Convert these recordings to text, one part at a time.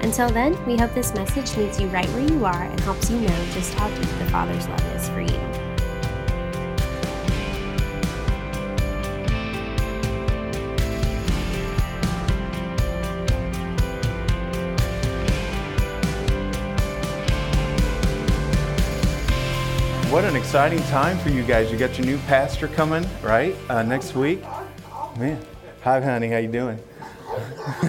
Until then, we hope this message meets you right where you are and helps you know just how deep the Father's love is for you. What an exciting time for you guys. You got your new pastor coming, right? Uh, next week. Man, hi, honey. How you doing?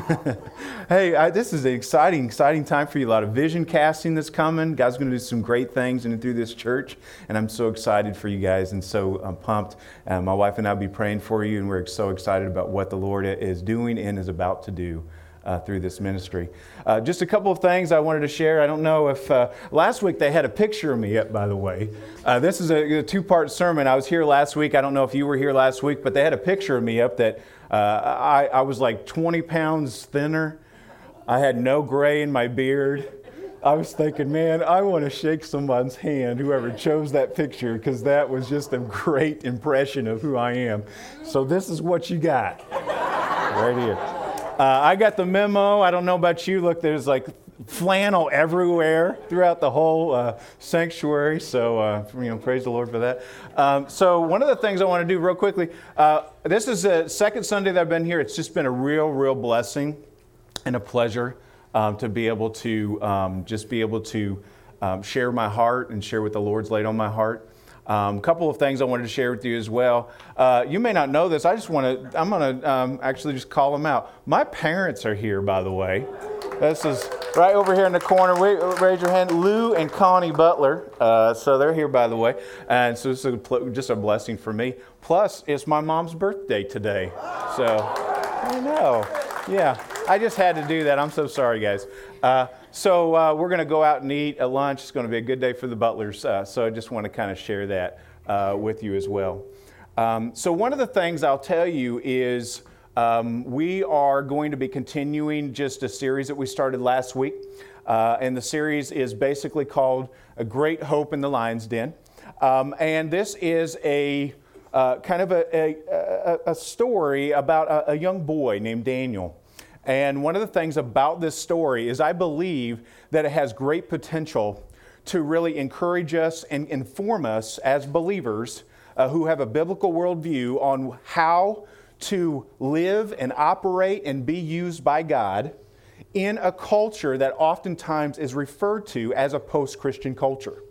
hey, I, this is an exciting, exciting time for you. A lot of vision casting that's coming. God's going to do some great things in and through this church, and I'm so excited for you guys and so I'm pumped. Uh, my wife and I will be praying for you, and we're so excited about what the Lord is doing and is about to do. Uh, through this ministry. Uh, just a couple of things I wanted to share. I don't know if uh, last week they had a picture of me up, by the way. Uh, this is a, a two part sermon. I was here last week. I don't know if you were here last week, but they had a picture of me up that uh, I, I was like 20 pounds thinner. I had no gray in my beard. I was thinking, man, I want to shake someone's hand, whoever chose that picture, because that was just a great impression of who I am. So, this is what you got right here. Uh, I got the memo. I don't know about you. Look, there's like flannel everywhere throughout the whole uh, sanctuary. So, uh, you know, praise the Lord for that. Um, so, one of the things I want to do real quickly uh, this is the second Sunday that I've been here. It's just been a real, real blessing and a pleasure um, to be able to um, just be able to um, share my heart and share what the Lord's laid on my heart. A um, couple of things I wanted to share with you as well. Uh, you may not know this. I just want to, I'm going to um, actually just call them out. My parents are here, by the way. This is right over here in the corner. Raise your hand. Lou and Connie Butler. Uh, so they're here, by the way. And so this is a, just a blessing for me. Plus, it's my mom's birthday today. So, I know. Yeah, I just had to do that. I'm so sorry, guys. Uh, so uh, we're going to go out and eat at lunch. It's going to be a good day for the butlers. Uh, so I just want to kind of share that uh, with you as well. Um, so one of the things I'll tell you is um, we are going to be continuing just a series that we started last week. Uh, and the series is basically called A Great Hope in the Lion's Den. Um, and this is a uh, kind of a, a, a story about a, a, young boy named Daniel. And one of the things about this story is I believe that it has great potential to really encourage us and inform us as believers uh, who have a biblical worldview on how to live and operate and be used by God in a culture that oftentimes is referred to as a post Christian culture.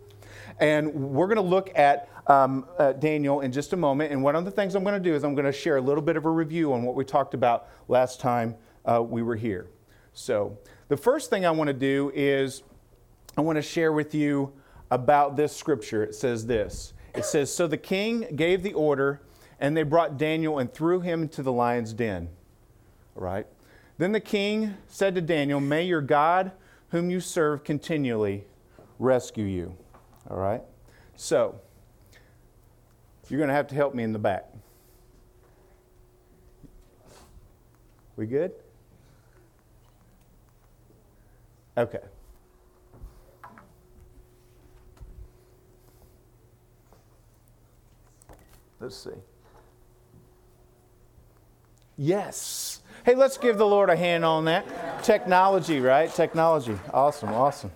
And we're going to look at um, uh, Daniel in just a moment. And one of the things I'm going to do is I'm going to share a little bit of a review on what we talked about last time uh, we were here. So, the first thing I want to do is I want to share with you about this scripture. It says this It says, So the king gave the order, and they brought Daniel and threw him into the lion's den. All right. Then the king said to Daniel, May your God, whom you serve continually, rescue you. All right? So, you're going to have to help me in the back. We good? Okay. Let's see. Yes. Hey, let's give the Lord a hand on that. Technology, right? Technology. Awesome, awesome.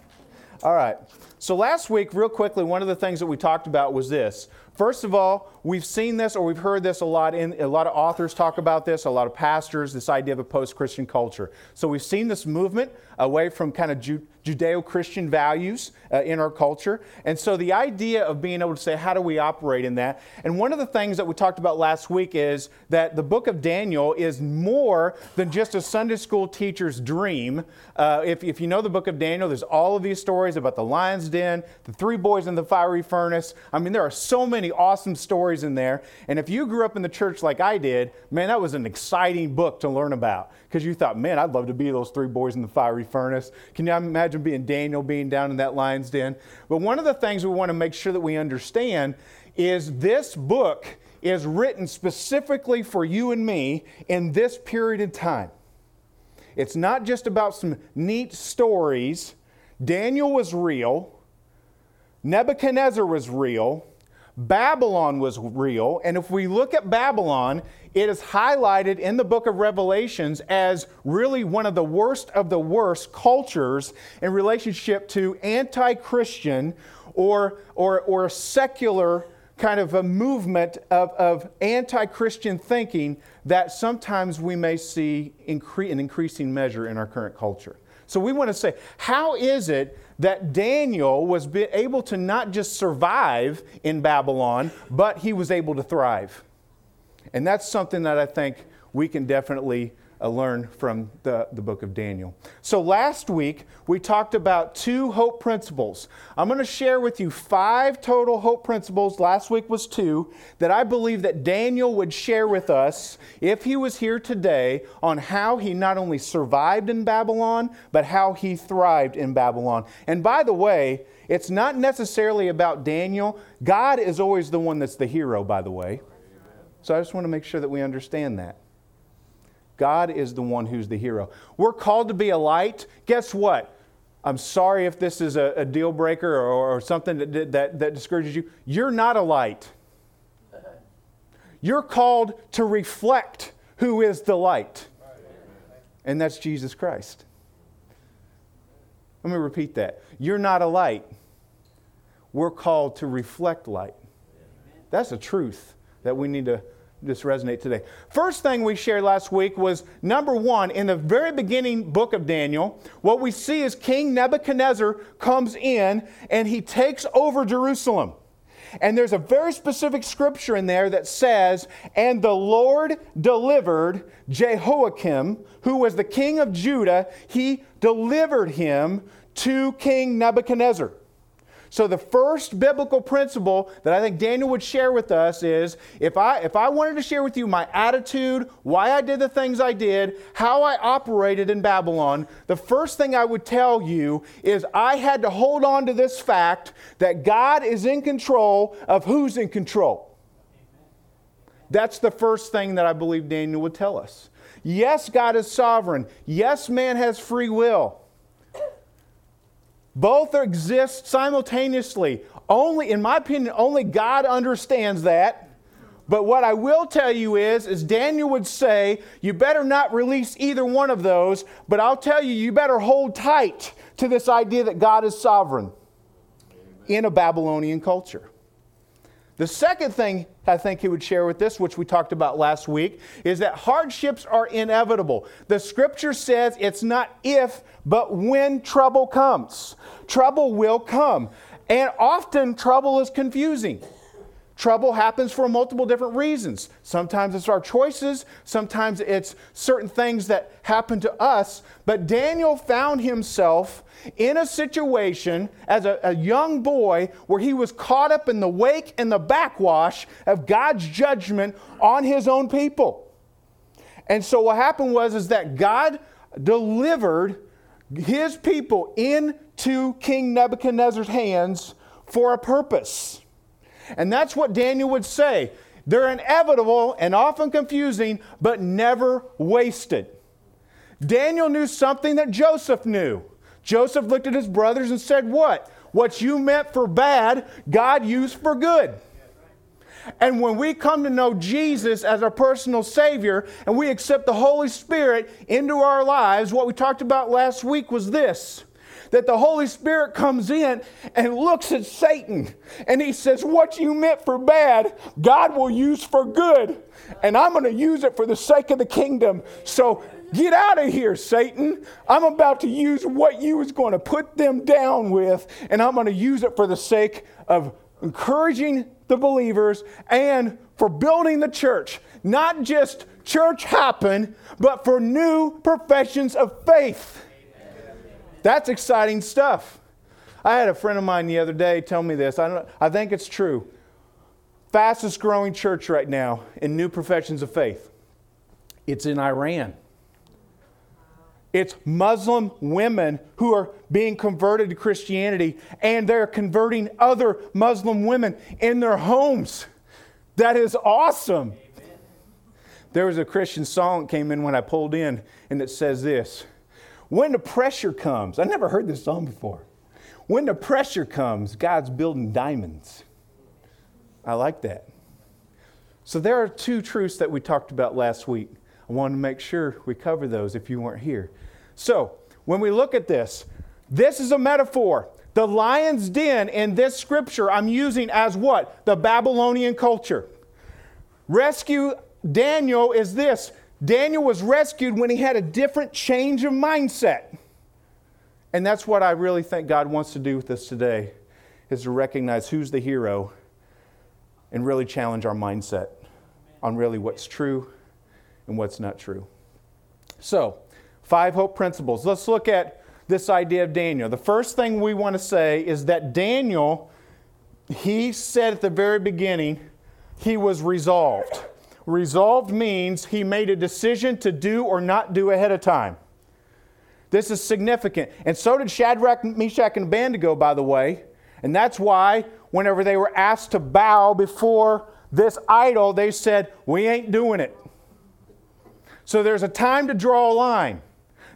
All right. So last week, real quickly, one of the things that we talked about was this. First of all, we've seen this or we've heard this a lot in a lot of authors talk about this, a lot of pastors, this idea of a post-Christian culture. So we've seen this movement away from kind of Ju- Judeo-Christian values uh, in our culture. And so the idea of being able to say, how do we operate in that? And one of the things that we talked about last week is that the book of Daniel is more than just a Sunday school teacher's dream. Uh, if, if you know the book of Daniel, there's all of these stories about the lion's den, the three boys in the fiery furnace. I mean, there are so many awesome stories in there. And if you grew up in the church like I did, man, that was an exciting book to learn about because you thought, man, I'd love to be those three boys in the fiery furnace. Can you imagine being Daniel being down in that lion's den? But one of the things we want to make sure that we understand is this book is written specifically for you and me in this period of time. It's not just about some neat stories. Daniel was real, Nebuchadnezzar was real, Babylon was real. And if we look at Babylon, it is highlighted in the book of Revelations as really one of the worst of the worst cultures in relationship to anti Christian or, or, or secular kind of a movement of, of anti Christian thinking that sometimes we may see incre- in increasing measure in our current culture. So we want to say, how is it that Daniel was able to not just survive in Babylon, but he was able to thrive? And that's something that I think we can definitely uh, learn from the, the book of Daniel. So last week, we talked about two hope principles. I'm going to share with you five total hope principles. Last week was two that I believe that Daniel would share with us if he was here today on how he not only survived in Babylon, but how he thrived in Babylon. And by the way, it's not necessarily about Daniel. God is always the one that's the hero, by the way. So I just want to make sure that we understand that. God is the one who's the hero. We're called to be a light. Guess what? I'm sorry if this is a, a deal breaker or, or something that, that, that discourages you. You're not a light. You're called to reflect who is the light, and that's Jesus Christ. Let me repeat that. You're not a light. We're called to reflect light. That's a truth that we need to just resonate today. First thing we shared last week was number one, in the very beginning book of Daniel, what we see is King Nebuchadnezzar comes in and he takes over Jerusalem. And there's a very specific scripture in there that says, And the Lord delivered Jehoiakim, who was the king of Judah, he delivered him to King Nebuchadnezzar. So the first biblical principle that I think Daniel would share with us is if I if I wanted to share with you my attitude, why I did the things I did, how I operated in Babylon, the first thing I would tell you is I had to hold on to this fact that God is in control of who's in control. That's the first thing that I believe Daniel would tell us. Yes, God is sovereign. Yes, man has free will. Both exist simultaneously. Only, in my opinion, only God understands that. But what I will tell you is, is Daniel would say, you better not release either one of those, but I'll tell you, you better hold tight to this idea that God is sovereign in a Babylonian culture. The second thing I think he would share with this, which we talked about last week, is that hardships are inevitable. The scripture says it's not if, but when trouble comes. Trouble will come. And often trouble is confusing. Trouble happens for multiple different reasons. Sometimes it's our choices, sometimes it's certain things that happen to us. But Daniel found himself in a situation as a, a, young boy where he was caught up in the wake and the backwash of God's judgment on his own people. And so what happened was is that God delivered his people into King Nebuchadnezzar's hands for a purpose. And that's what Daniel would say. They're inevitable and often confusing, but never wasted. Daniel knew something that Joseph knew. Joseph looked at his brothers and said, What? What you meant for bad, God used for good. And when we come to know Jesus as our personal Savior and we accept the Holy Spirit into our lives, what we talked about last week was this that the Holy Spirit comes in and looks at Satan and he says, What you meant for bad, God will use for good. And I'm going to use it for the sake of the kingdom. So get out of here, Satan. I'm about to use what you was going to put them down with, and I'm going to use it for the sake of encouraging the believers and for building the church. Not just church happen, but for new professions of faith. That's exciting stuff. I had a friend of mine the other day tell me this. I, don't, I think it's true. Fastest growing church right now in new professions of faith. It's in Iran. It's Muslim women who are being converted to Christianity, and they're converting other Muslim women in their homes. That is awesome. Amen. There was a Christian song that came in when I pulled in, and it says this When the pressure comes, I never heard this song before. When the pressure comes, God's building diamonds. I like that. So there are two truths that we talked about last week. I wanted to make sure we cover those if you weren't here. So, when we look at this, this is a metaphor. The lion's den in this scripture I'm using as what? The Babylonian culture. Rescue Daniel is this Daniel was rescued when he had a different change of mindset. And that's what I really think God wants to do with us today is to recognize who's the hero and really challenge our mindset on really what's true and what's not true. So, five hope principles. Let's look at this idea of Daniel. The first thing we want to say is that Daniel, he said at the very beginning, he was resolved. Resolved means he made a decision to do or not do ahead of time. This is significant. And so did Shadrach, Meshach, and Abednego, by the way. And that's why, whenever they were asked to bow before this idol, they said, We ain't doing it. So there's a time to draw a line.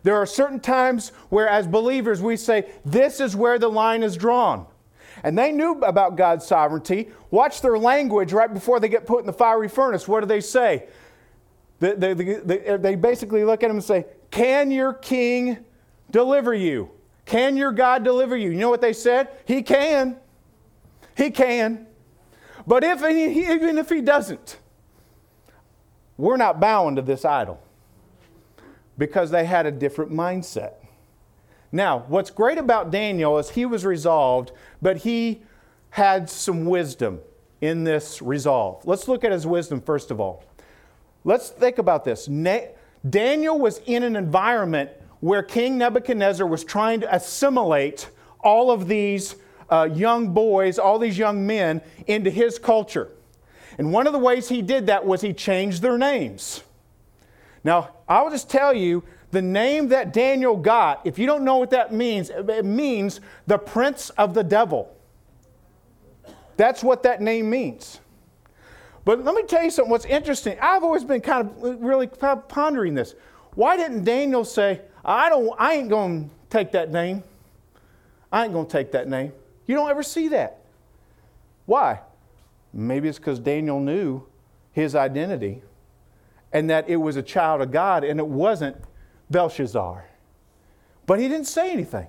There are certain times where, as believers, we say, This is where the line is drawn. And they knew about God's sovereignty. Watch their language right before they get put in the fiery furnace. What do they say? They, they, they, they basically look at him and say, Can your king deliver you? Can your God deliver you? You know what they said? He can. He can. But if even if he doesn't, we're not bowing to this idol because they had a different mindset. Now, what's great about Daniel is he was resolved, but he had some wisdom in this resolve. Let's look at his wisdom first of all. Let's think about this. Na- Daniel was in an environment where King Nebuchadnezzar was trying to assimilate all of these uh, young boys, all these young men, into his culture. And one of the ways he did that was he changed their names. Now, I will just tell you the name that Daniel got, if you don't know what that means, it means the prince of the devil. That's what that name means. But let me tell you something what's interesting. I've always been kind of uh, really pondering this. Why didn't Daniel say, I don't I ain't going to take that name. I ain't going to take that name. You don't ever see that. Why? Maybe it's because Daniel knew his identity and that it was a child of God and it wasn't Belshazzar. But he didn't say anything.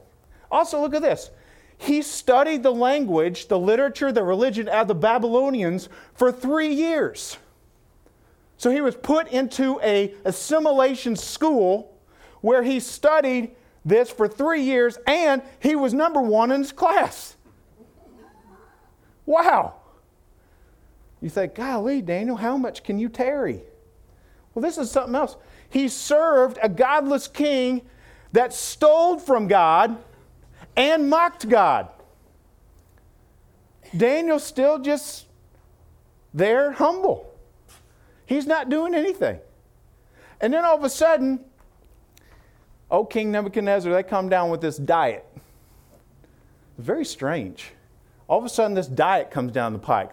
Also, look at this. He studied the language, the literature, the religion of the Babylonians for three years. So he was put into a assimilation school where he studied this for three years and he was number one in his class. Wow. You think, golly, Daniel, how much can you tarry? Well, this is something else. He served a godless king that stole from God and mocked God. Daniel's still just there, humble. He's not doing anything. And then all of a sudden, oh, King Nebuchadnezzar, they come down with this diet. Very strange. All of a sudden, this diet comes down the pike.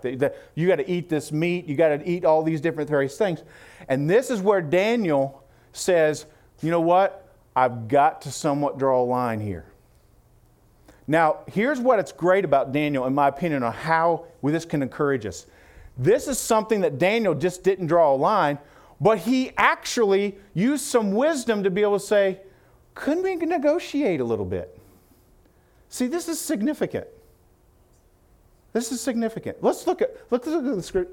You got to eat this meat, you got to eat all these different various things. And this is where Daniel says, you know what? I've got to somewhat draw a line here. Now, here's what it's great about Daniel, in my opinion, on how this can encourage us. This is something that Daniel just didn't draw a line, but he actually used some wisdom to be able to say, couldn't we negotiate a little bit? See, this is significant. This is significant. Let's look at, look at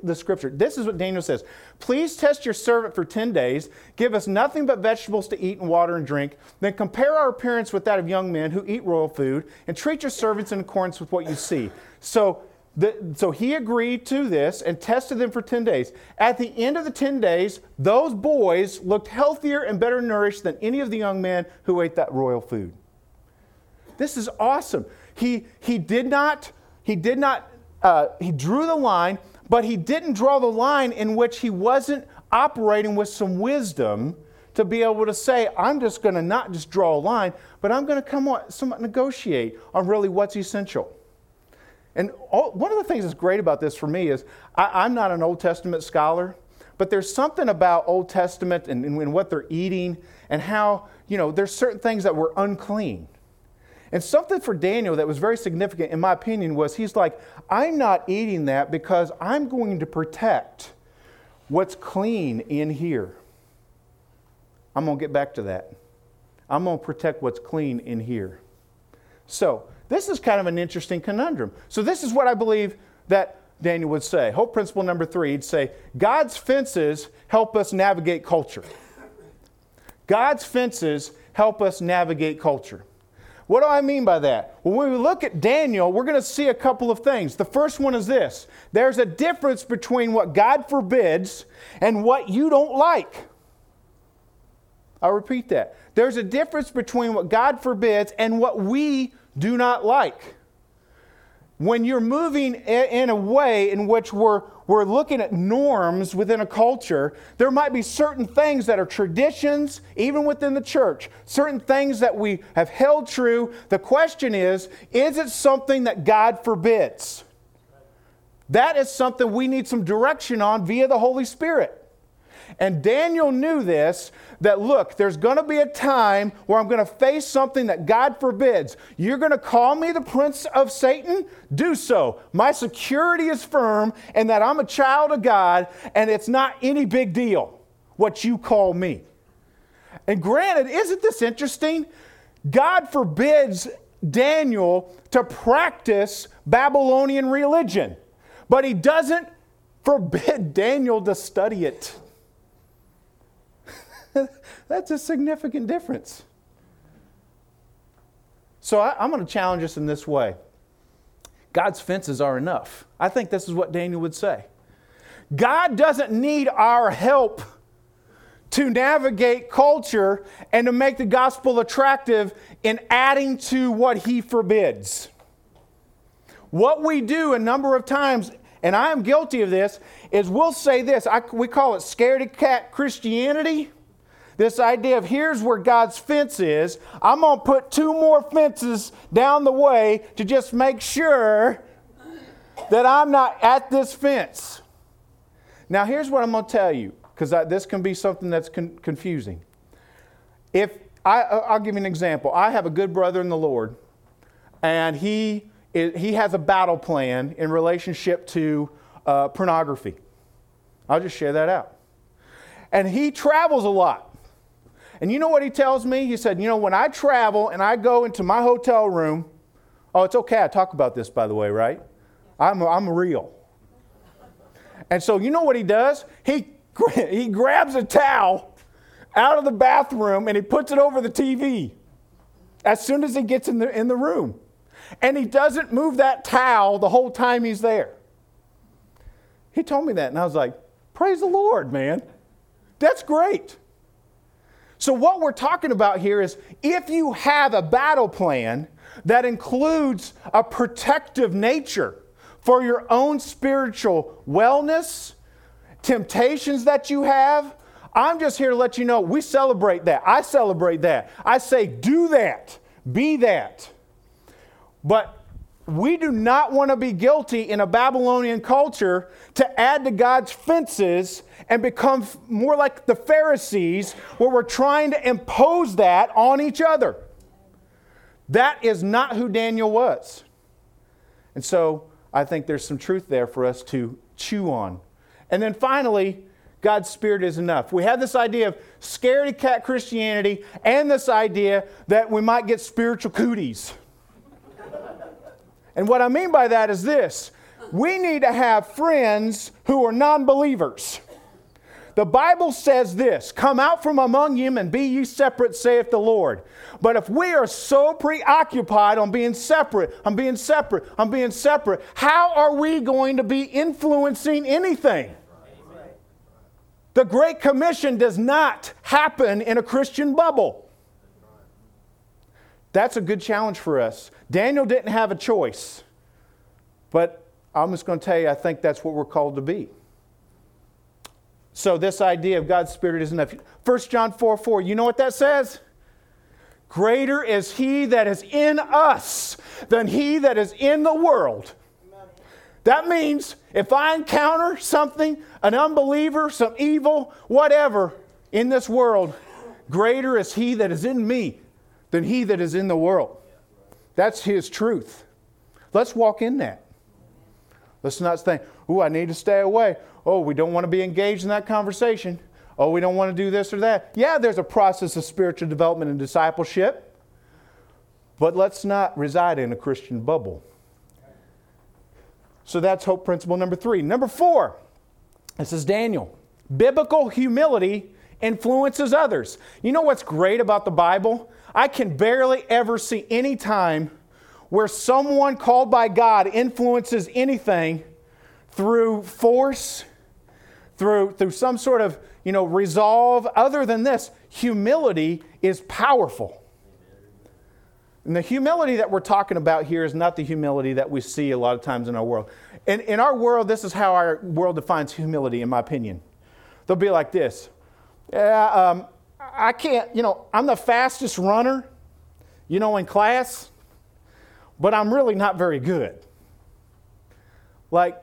the scripture. This is what Daniel says Please test your servant for 10 days. Give us nothing but vegetables to eat and water and drink. Then compare our appearance with that of young men who eat royal food and treat your servants in accordance with what you see. So, the, so he agreed to this and tested them for 10 days. At the end of the 10 days, those boys looked healthier and better nourished than any of the young men who ate that royal food. This is awesome. he, he did not, he did not, uh, he drew the line, but he didn't draw the line in which he wasn't operating with some wisdom to be able to say, I'm just going to not just draw a line, but I'm going to come on, somewhat negotiate on really what's essential. And all, one of the things that's great about this for me is I, am not an Old Testament scholar, but there's something about Old Testament and, and what they're eating and how, you know, there's certain things that were unclean. And something for Daniel that was very significant, in my opinion, was he's like, I'm not eating that because I'm going to protect what's clean in here. I'm going to get back to that. I'm going to protect what's clean in here. So, this is kind of an interesting conundrum. So, this is what I believe that Daniel would say. Hope principle number three, he'd say, God's fences help us navigate culture. God's fences help us navigate culture. What do I mean by that? When we look at Daniel, we're going to see a couple of things. The first one is this there's a difference between what God forbids and what you don't like. I'll repeat that. There's a difference between what God forbids and what we do not like. When you're moving in a way in which we're, we're looking at norms within a culture, there might be certain things that are traditions, even within the church, certain things that we have held true. The question is is it something that God forbids? That is something we need some direction on via the Holy Spirit. And Daniel knew this that look, there's going to be a time where I'm going to face something that God forbids. You're going to call me the prince of Satan? Do so. My security is firm and that I'm a child of God and it's not any big deal what you call me. And granted, isn't this interesting? God forbids Daniel to practice Babylonian religion, but he doesn't forbid Daniel to study it. That's a significant difference. So I, am going to challenge us in this way God's fences are enough. I think this is what Daniel would say. God doesn't need our help to navigate culture and to make the gospel attractive in adding to what he forbids. What we do a number of times, and I am guilty of this, is we'll say this I, we call it scaredy cat Christianity. This idea of here's where God's fence is. I'm going to put two more fences down the way to just make sure that I'm not at this fence. Now, here's what I'm going to tell you, because this can be something that's con- confusing. If I, I'll give you an example. I have a good brother in the Lord, and he, he has a battle plan in relationship to uh, pornography. I'll just share that out. And he travels a lot. And you know what he tells me? He said, You know, when I travel and I go into my hotel room, oh, it's okay. I talk about this, by the way, right? I'm, I'm real. And so, you know what he does? He, he grabs a towel out of the bathroom and he puts it over the TV as soon as he gets in the, in the room. And he doesn't move that towel the whole time he's there. He told me that, and I was like, Praise the Lord, man. That's great. So, what we're talking about here is if you have a battle plan that includes a protective nature for your own spiritual wellness, temptations that you have, I'm just here to let you know we celebrate that. I celebrate that. I say, do that, be that. But we do not want to be guilty in a Babylonian culture to add to God's fences and become more like the Pharisees, where we're trying to impose that on each other. That is not who Daniel was. And so I think there's some truth there for us to chew on. And then finally, God's Spirit is enough. We have this idea of scaredy cat Christianity and this idea that we might get spiritual cooties. And what I mean by that is this we need to have friends who are non believers. The Bible says this Come out from among you and be ye separate, saith the Lord. But if we are so preoccupied on being separate, I'm being separate, I'm being separate, how are we going to be influencing anything? The Great Commission does not happen in a Christian bubble. That's a good challenge for us. Daniel didn't have a choice, but I'm just going to tell you, I think that's what we're called to be. So, this idea of God's Spirit is enough. 1 John 4 4, you know what that says? Greater is he that is in us than he that is in the world. That means if I encounter something, an unbeliever, some evil, whatever in this world, greater is he that is in me than he that is in the world. That's his truth. Let's walk in that. Let's not think, oh, I need to stay away. Oh, we don't want to be engaged in that conversation. Oh, we don't want to do this or that. Yeah, there's a process of spiritual development and discipleship, but let's not reside in a Christian bubble. So that's hope principle number three. Number four, this is Daniel. Biblical humility influences others. You know what's great about the Bible? I can barely ever see any time where someone called by God influences anything through force, through, through some sort of you know, resolve. Other than this, humility is powerful. And the humility that we're talking about here is not the humility that we see a lot of times in our world. In, in our world, this is how our world defines humility, in my opinion. They'll be like this Yeah, um, I can't, you know, I'm the fastest runner, you know, in class, but I'm really not very good. Like,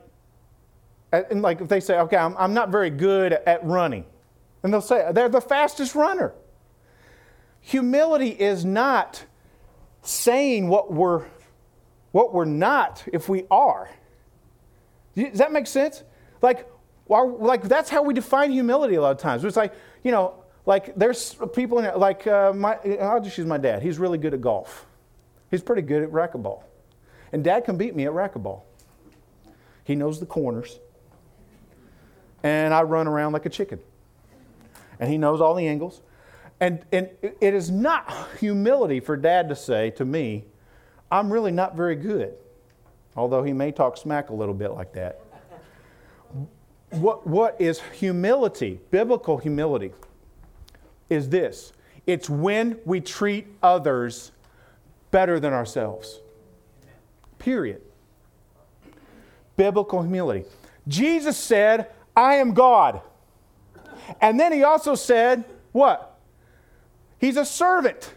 and like if they say, okay, I'm, I'm not very good at running, and they'll say, they're the fastest runner. Humility is not saying what we're, what we're not if we are. Does that make sense? Like, like that's how we define humility a lot of times. It's like, you know, like there's people in like uh, my, I'll just use my dad. He's really good at golf. He's pretty good at racquetball. And dad can beat me at racquetball. He knows the corners. And I run around like a chicken. And he knows all the angles. And, and it is not humility for dad to say to me, I'm really not very good. Although he may talk smack a little bit like that. What, what is humility, biblical humility, is this it's when we treat others better than ourselves. Period. Biblical humility. Jesus said, I am God. And then he also said, What? He's a servant.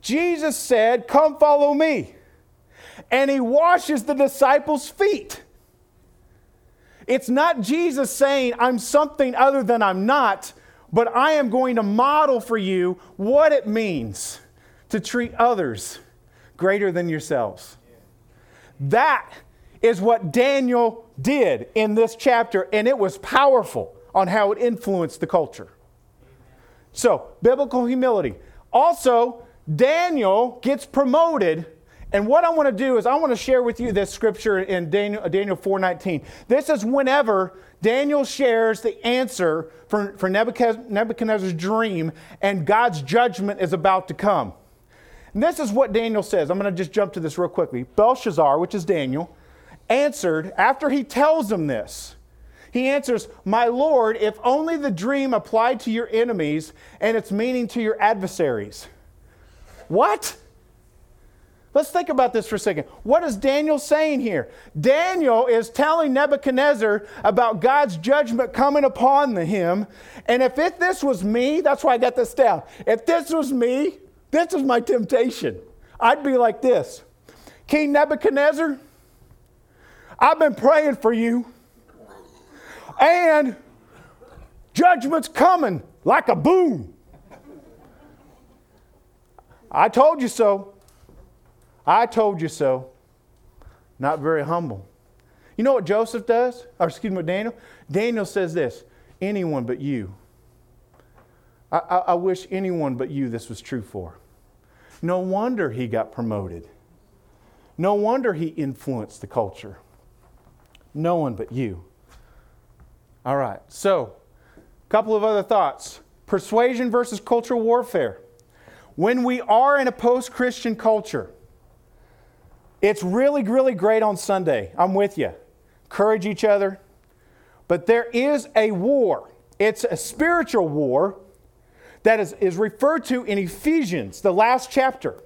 Jesus said, Come follow me. And he washes the disciples' feet. It's not Jesus saying, I'm something other than I'm not, but I am going to model for you what it means to treat others greater than yourselves. That is what Daniel did in this chapter, and it was powerful on how it influenced the culture. So, biblical humility. Also, Daniel gets promoted and what I want to do is I want to share with you this scripture in Daniel, Daniel 4.19. This is whenever Daniel shares the answer for, for Nebuchadnezzar's dream and God's judgment is about to come. And this is what Daniel says. I'm going to just jump to this real quickly. Belshazzar, which is Daniel, answered after he tells him this. He answers, My Lord, if only the dream applied to your enemies and its meaning to your adversaries. What? Let's think about this for a second. What is Daniel saying here? Daniel is telling Nebuchadnezzar about God's judgment coming upon him. And if it, this was me, that's why I got this down. If this was me, this is my temptation. I'd be like this King Nebuchadnezzar, I've been praying for you. And judgment's coming like a boom. I told you so. I told you so. Not very humble. You know what Joseph does? Or excuse me, Daniel? Daniel says this anyone but you. I, I, I wish anyone but you this was true for. No wonder he got promoted. No wonder he influenced the culture. No one but you. All right, so a couple of other thoughts persuasion versus cultural warfare. When we are in a post Christian culture, it's really, really great on Sunday. I'm with you. Encourage each other. But there is a war. It's a spiritual war that is, is referred to in Ephesians, the last chapter.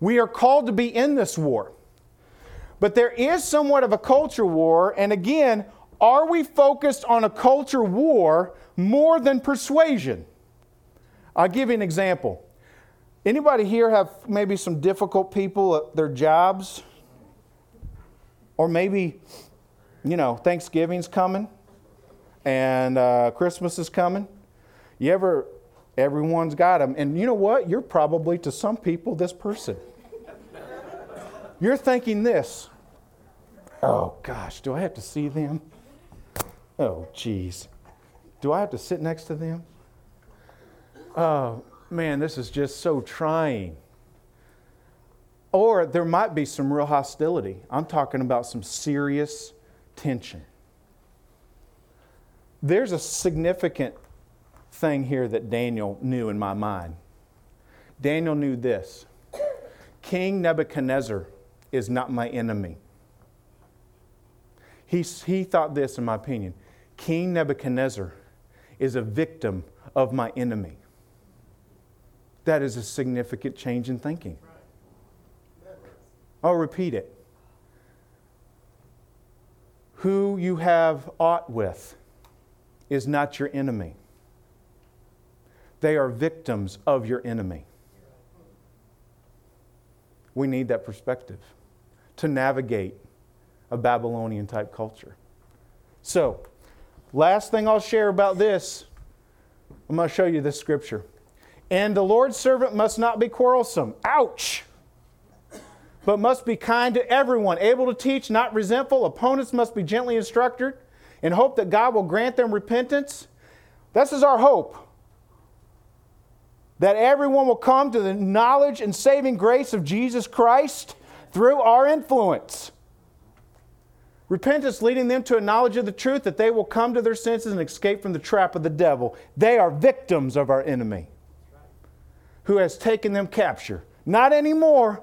We are called to be in this war. But there is somewhat of a culture war, and again, are we focused on a culture war more than persuasion? I'll give you an example. Anybody here have maybe some difficult people at their jobs? Or maybe, you know, Thanksgiving's coming and uh, Christmas is coming. You ever, everyone's got them. And you know what? You're probably to some people this person. You're thinking this oh gosh, do I have to see them? Oh, geez. Do I have to sit next to them? Oh, man, this is just so trying. Or there might be some real hostility. I'm talking about some serious tension. There's a significant thing here that Daniel knew in my mind. Daniel knew this King Nebuchadnezzar is not my enemy. He, he thought this, in my opinion King Nebuchadnezzar is a victim of my enemy. That is a significant change in thinking. I'll repeat it. Who you have aught with is not your enemy. They are victims of your enemy. We need that perspective to navigate a Babylonian type culture. So, last thing I'll share about this, I'm going to show you this scripture. And the Lord's servant must not be quarrelsome. Ouch! But must be kind to everyone, able to teach, not resentful. Opponents must be gently instructed in hope that God will grant them repentance. This is our hope. That everyone will come to the knowledge and saving grace of Jesus Christ through our influence. Repentance leading them to a knowledge of the truth that they will come to their senses and escape from the trap of the devil. They are victims of our enemy who has taken them capture. Not anymore.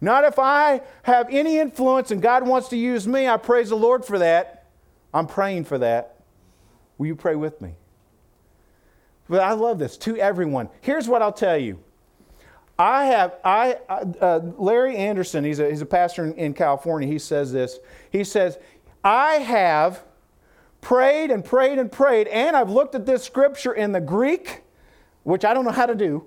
Not if I have any influence and God wants to use me. I praise the Lord for that. I'm praying for that. Will you pray with me? But I love this to everyone. Here's what I'll tell you. I have, I, uh, Larry Anderson, he's a, he's a pastor in, in California, he says this. He says, I have prayed and prayed and prayed, and I've looked at this scripture in the Greek, which I don't know how to do,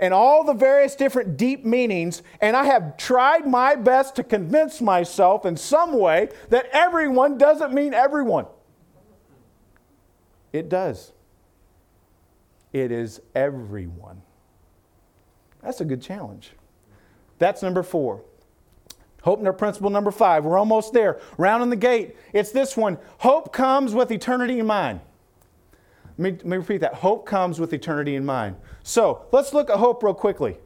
and all the various different deep meanings, and I have tried my best to convince myself in some way that everyone doesn't mean everyone. It does. It is everyone. That's a good challenge. That's number four. Hope and our principle number five. We're almost there. Rounding the gate. It's this one. Hope comes with eternity in mind. Let me, let me repeat that. Hope comes with eternity in mind. So let's look at hope real quickly.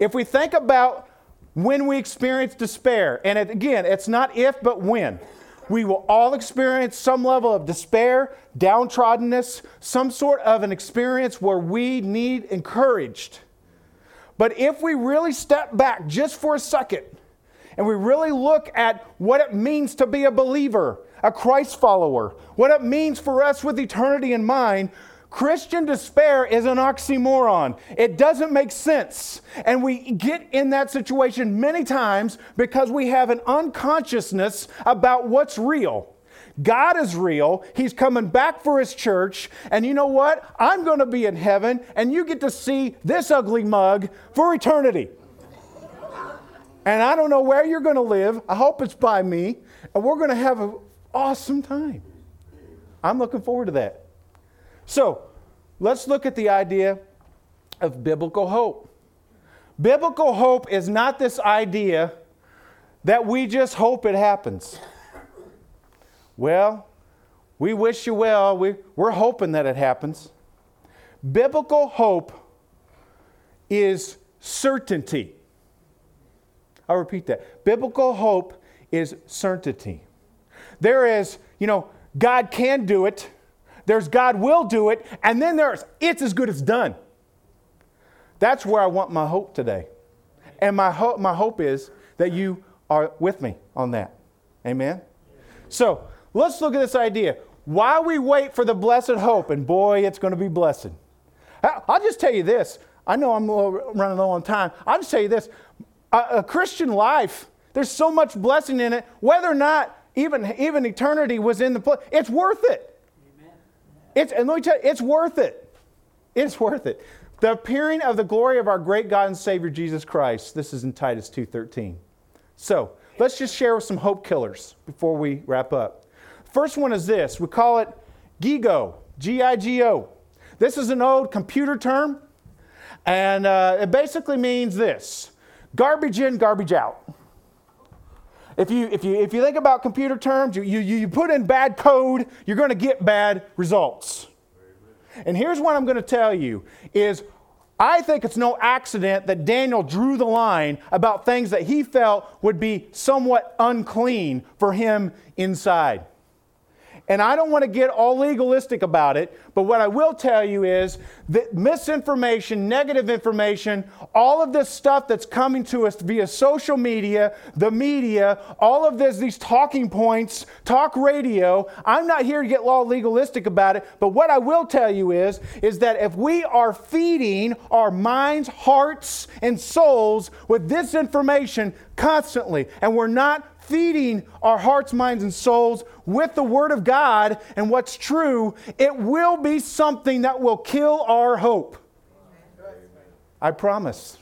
If we think about when we experience despair, and it, again, it's not if, but when. We will all experience some level of despair, downtroddenness, some sort of an experience where we need encouraged. But if we really step back just for a second and we really look at what it means to be a believer, a Christ follower, what it means for us with eternity in mind, Christian despair is an oxymoron. It doesn't make sense. And we get in that situation many times because we have an unconsciousness about what's real. God is real. He's coming back for his church. And you know what? I'm going to be in heaven, and you get to see this ugly mug for eternity. And I don't know where you're going to live. I hope it's by me. And we're going to have an awesome time. I'm looking forward to that. So let's look at the idea of biblical hope. Biblical hope is not this idea that we just hope it happens. Well, we wish you well. We, we're hoping that it happens. Biblical hope is certainty. I'll repeat that. Biblical hope is certainty. There is, you know, God can do it, there's God will do it, and then there's it's as good as done. That's where I want my hope today. And my hope, my hope is that you are with me on that. Amen? So, Let's look at this idea. While we wait for the blessed hope, and boy, it's going to be blessed. I'll just tell you this. I know I'm running low on time. I'll just tell you this. A, a Christian life, there's so much blessing in it, whether or not even, even eternity was in the place, it's worth it. Amen. It's, and let me tell you, it's worth it. It's worth it. The appearing of the glory of our great God and Savior Jesus Christ. This is in Titus 2.13. So, let's just share with some hope killers before we wrap up. First one is this. We call it GIGO, G-I-G-O. This is an old computer term, and uh, it basically means this. Garbage in, garbage out. If you, if you, if you think about computer terms, you, you, you put in bad code, you're going to get bad results. And here's what I'm going to tell you is I think it's no accident that Daniel drew the line about things that he felt would be somewhat unclean for him inside. And I don't want to get all legalistic about it, but what I will tell you is that misinformation, negative information, all of this stuff that's coming to us via social media, the media, all of this, these talking points, talk radio, I'm not here to get all legalistic about it, but what I will tell you is, is that if we are feeding our minds, hearts, and souls with this information constantly, and we're not feeding our hearts, minds, and souls with the Word of God and what's true, it will be something that will kill our hope. I promise.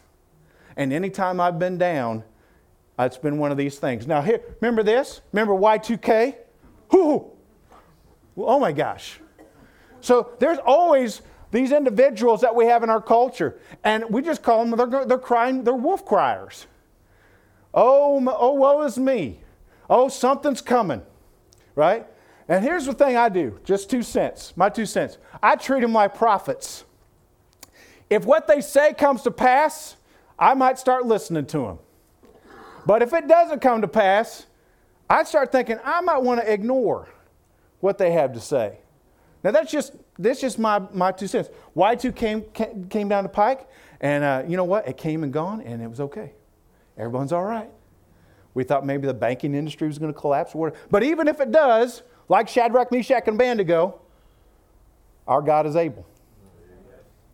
And anytime I've been down, it's been one of these things. Now, here, remember this? Remember Y2K? Whoo! Oh my gosh. So there's always these individuals that we have in our culture, and we just call them, they're, they're crying, they're wolf criers. Oh, oh, woe is me. Oh, something's coming, right? And here's the thing I do just two cents, my two cents. I treat them like prophets. If what they say comes to pass, I might start listening to them. But if it doesn't come to pass, I start thinking I might want to ignore what they have to say. Now that's just that's just my, my two cents. Y2 came, came down the pike, and uh, you know what? It came and gone, and it was okay. Everyone's all right. We thought maybe the banking industry was going to collapse. But even if it does, like Shadrach, Meshach, and Abednego, our God is able.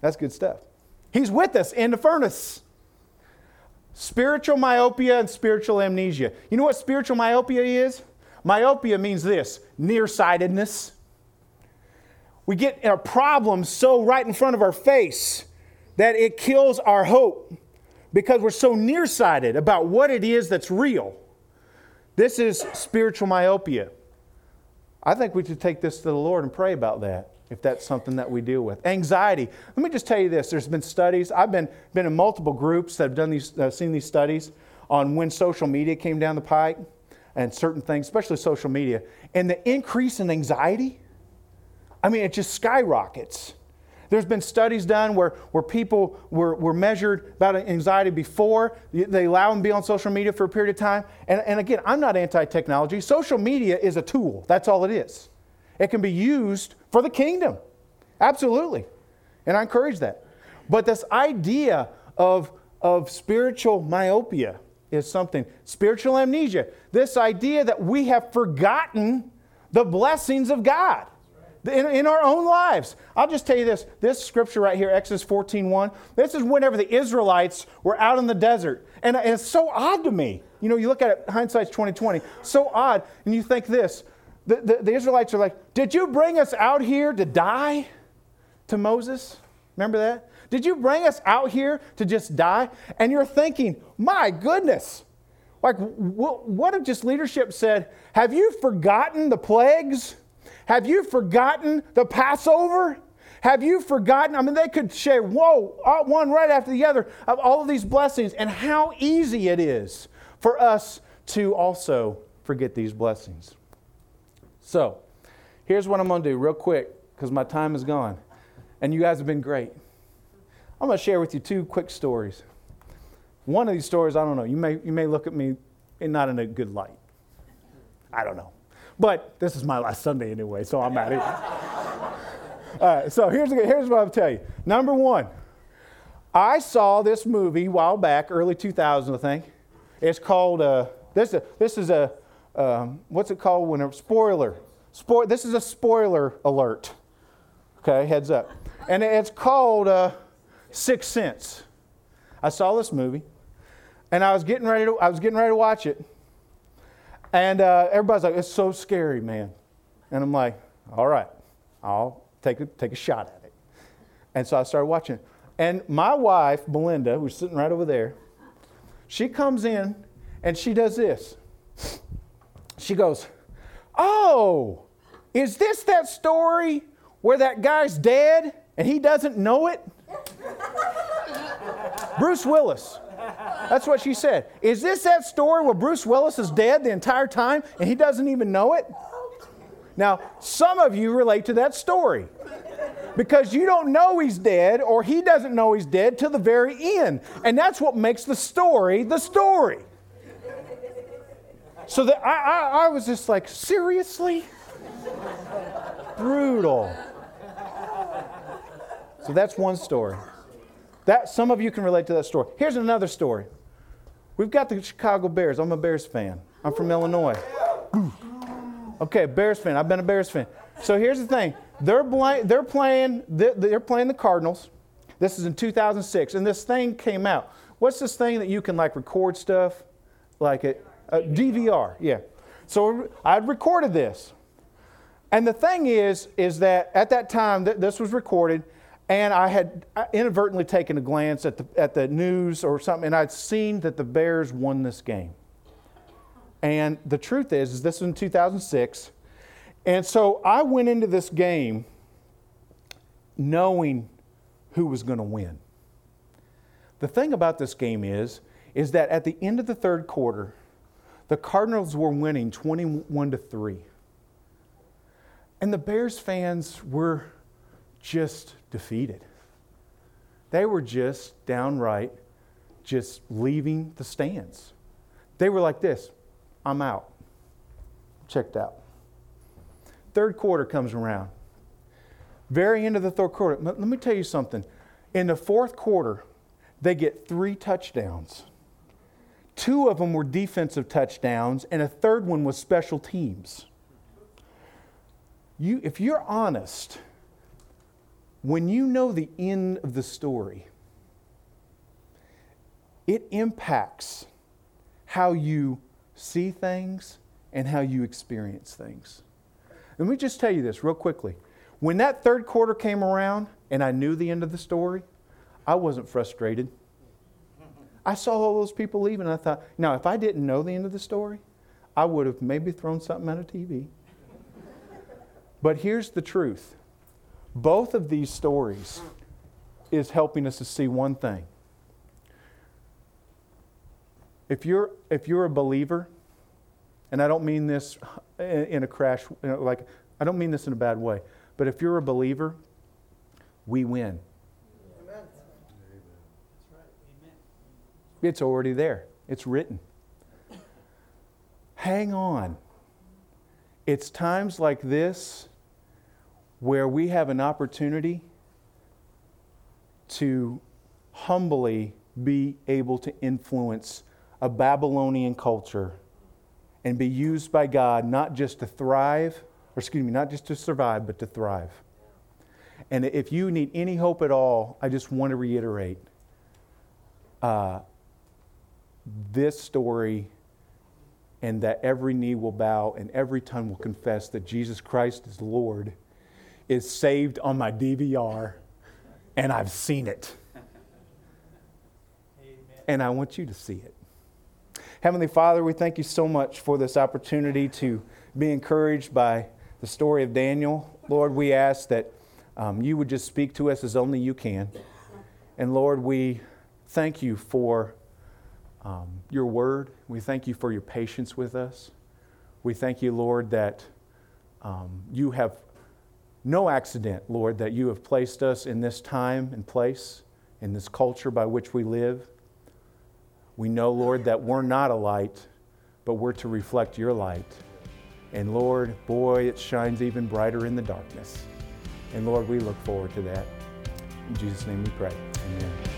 That's good stuff. He's with us in the furnace. Spiritual myopia and spiritual amnesia. You know what spiritual myopia is? Myopia means this nearsightedness. We get a problem so right in front of our face that it kills our hope because we're so nearsighted about what it is that's real. This is spiritual myopia. I think we should take this to the Lord and pray about that if that's something that we deal with. Anxiety. Let me just tell you this. There's been studies. I've been, been in multiple groups that have done these, uh, seen these studies on when social media came down the pike and certain things, especially social media. And the increase in anxiety, I mean, it just skyrockets. There's been studies done where, where people were, were measured about anxiety before they allow them to be on social media for a period of time. And, and again, I'm not anti technology. Social media is a tool, that's all it is. It can be used for the kingdom. Absolutely. And I encourage that. But this idea of, of spiritual myopia is something, spiritual amnesia, this idea that we have forgotten the blessings of God in, in, our own lives. I'll just tell you this this scripture right here, Exodus 14 1, this is whenever the Israelites were out in the desert. And, it's so odd to me. You know, you look at it, hindsight's 2020, so odd. And you think this the, the, the Israelites are like, Did you bring us out here to die to Moses? Remember that? Did you bring us out here to just die? And you're thinking, My goodness. Like, what if just leadership said, Have you forgotten the plagues? Have you forgotten the Passover? Have you forgotten? I mean, they could share, whoa, uh, one right after the other of all of these blessings and how easy it is for us to also forget these blessings. So, here's what I'm going to do real quick because my time is gone. And you guys have been great. I'm going to share with you two quick stories. One of these stories, I don't know, you may, you may look at me in not in a good light. I don't know. But this is my last Sunday anyway, so I'm at it. All right, so here's, here's what I'll tell you. Number one, I saw this movie a while back, early 2000, I think. It's called, uh, this, this is a, um, what's it called when a spoiler? Spo- this is a spoiler alert. Okay, heads up. And it's called uh, Sixth Sense. I saw this movie, and I was getting ready to, I was getting ready to watch it. And uh, everybody's like, it's so scary, man. And I'm like, all right, I'll take a, take a shot at it. And so I started watching. And my wife, Belinda, who's sitting right over there, she comes in and she does this. She goes, Oh, is this that story where that guy's dead and he doesn't know it? Bruce Willis. That's what she said. Is this that story where Bruce Willis is dead the entire time and he doesn't even know it? Now, some of you relate to that story because you don't know he's dead or he doesn't know he's dead till the very end. And that's what makes the story the story. So that I, I, I was just like, seriously? Brutal. So that's one story. That some of you can relate to that story. Here's another story. We've got the Chicago Bears. I'm a Bears fan. I'm from Illinois. Okay, Bears fan. I've been a Bears fan. So here's the thing. They're, bl- they're playing they're playing the Cardinals. This is in 2006 and this thing came out. What's this thing that you can like record stuff like it uh, DVR, yeah. So I'd recorded this. And the thing is, is that at that time, th- this was recorded, and I had inadvertently taken a glance at the, at the news or something, and I'd seen that the Bears won this game. And the truth is, is this was in 2006. And so I went into this game knowing who was going to win. The thing about this game is, is that at the end of the third quarter, the Cardinals were winning 21 to 3. And the Bears fans were just defeated. They were just downright just leaving the stands. They were like this I'm out. Checked out. Third quarter comes around. Very end of the third quarter. Let me tell you something. In the fourth quarter, they get three touchdowns. Two of them were defensive touchdowns, and a third one was special teams. You, if you're honest, when you know the end of the story, it impacts how you see things and how you experience things. Let me just tell you this real quickly. When that third quarter came around and I knew the end of the story, I wasn't frustrated. I saw all those people leaving, and I thought, now, if I didn't know the end of the story, I would have maybe thrown something at a TV. but here's the truth both of these stories is helping us to see one thing. If you're, if you're a believer, and I don't mean this in a crash, you know, like, I don't mean this in a bad way, but if you're a believer, we win. Amen. It's already there, it's written. Hang on. It's times like this where we have an opportunity to humbly be able to influence a Babylonian culture and be used by God not just to thrive, or excuse me, not just to survive, but to thrive. And if you need any hope at all, I just want to reiterate uh, this story and that every knee will bow and every tongue will confess that Jesus Christ is Lord is saved on my DVR and I've seen it. And I want you to see it. Heavenly Father, we thank you so much for this opportunity to be encouraged by the story of Daniel. Lord, we ask that um, you would just speak to us as only you can. And Lord, we thank you for um, your word. We thank you for your patience with us. We thank you, Lord, that um, you have no accident, Lord, that you have placed us in this time and place, in this culture by which we live. We know, Lord, that we're not a light, but we're to reflect your light. And Lord, boy, it shines even brighter in the darkness. And Lord, we look forward to that. In Jesus' name we pray. Amen.